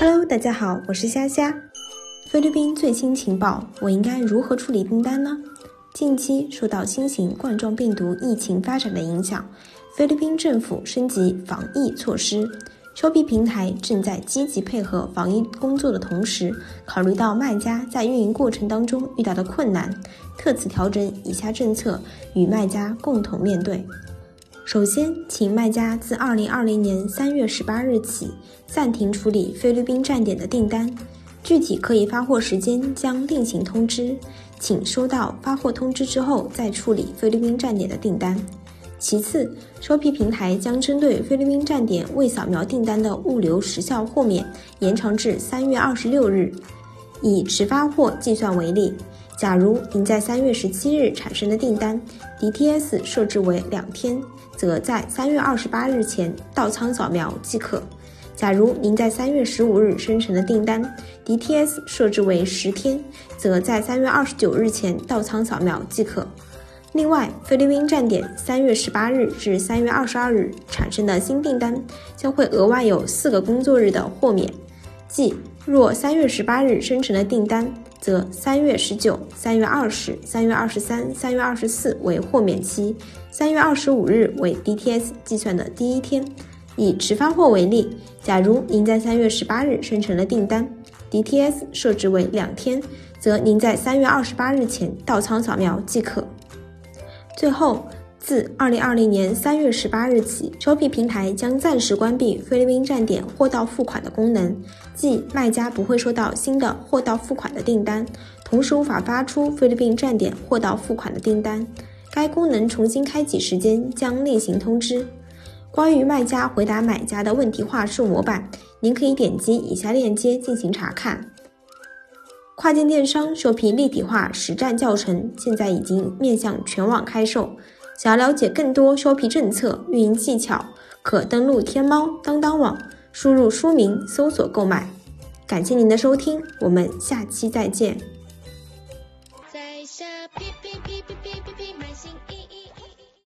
Hello，大家好，我是虾虾。菲律宾最新情报，我应该如何处理订单呢？近期受到新型冠状病毒疫情发展的影响，菲律宾政府升级防疫措施。Shopee 平台正在积极配合防疫工作的同时，考虑到卖家在运营过程当中遇到的困难，特此调整以下政策，与卖家共同面对。首先，请卖家自二零二零年三月十八日起暂停处理菲律宾站点的订单，具体可以发货时间将另行通知，请收到发货通知之后再处理菲律宾站点的订单。其次，Shopee 平台将针对菲律宾站点未扫描订单的物流时效豁免延长至三月二十六日。以迟发货计算为例，假如您在三月十七日产生的订单，DTS 设置为两天，则在三月二十八日前到仓扫描即可。假如您在三月十五日生成的订单，DTS 设置为十天，则在三月二十九日前到仓扫描即可。另外，菲律宾站点三月十八日至三月二十二日产生的新订单将会额外有四个工作日的豁免，即若三月十八日生成的订单，则三月十九、三月二十、三月二十三、三月二十四为豁免期，三月二十五日为 DTS 计算的第一天。以迟发货为例，假如您在三月十八日生成了订单，DTS 设置为两天，则您在三月二十八日前到仓扫描即可。最后，自二零二零年三月十八日起，Shop 平台将暂时关闭菲律宾站点货到付款的功能，即卖家不会收到新的货到付款的订单，同时无法发出菲律宾站点货到付款的订单。该功能重新开启时间将另行通知。关于卖家回答买家的问题话术模板，您可以点击以下链接进行查看。跨境电商 s h o p 立体化实战教程现在已经面向全网开售。想要了解更多 shopping 政策、运营技巧，可登录天猫当当网，输入书名搜索购买。感谢您的收听，我们下期再见。在下，皮皮皮皮皮皮，满心一。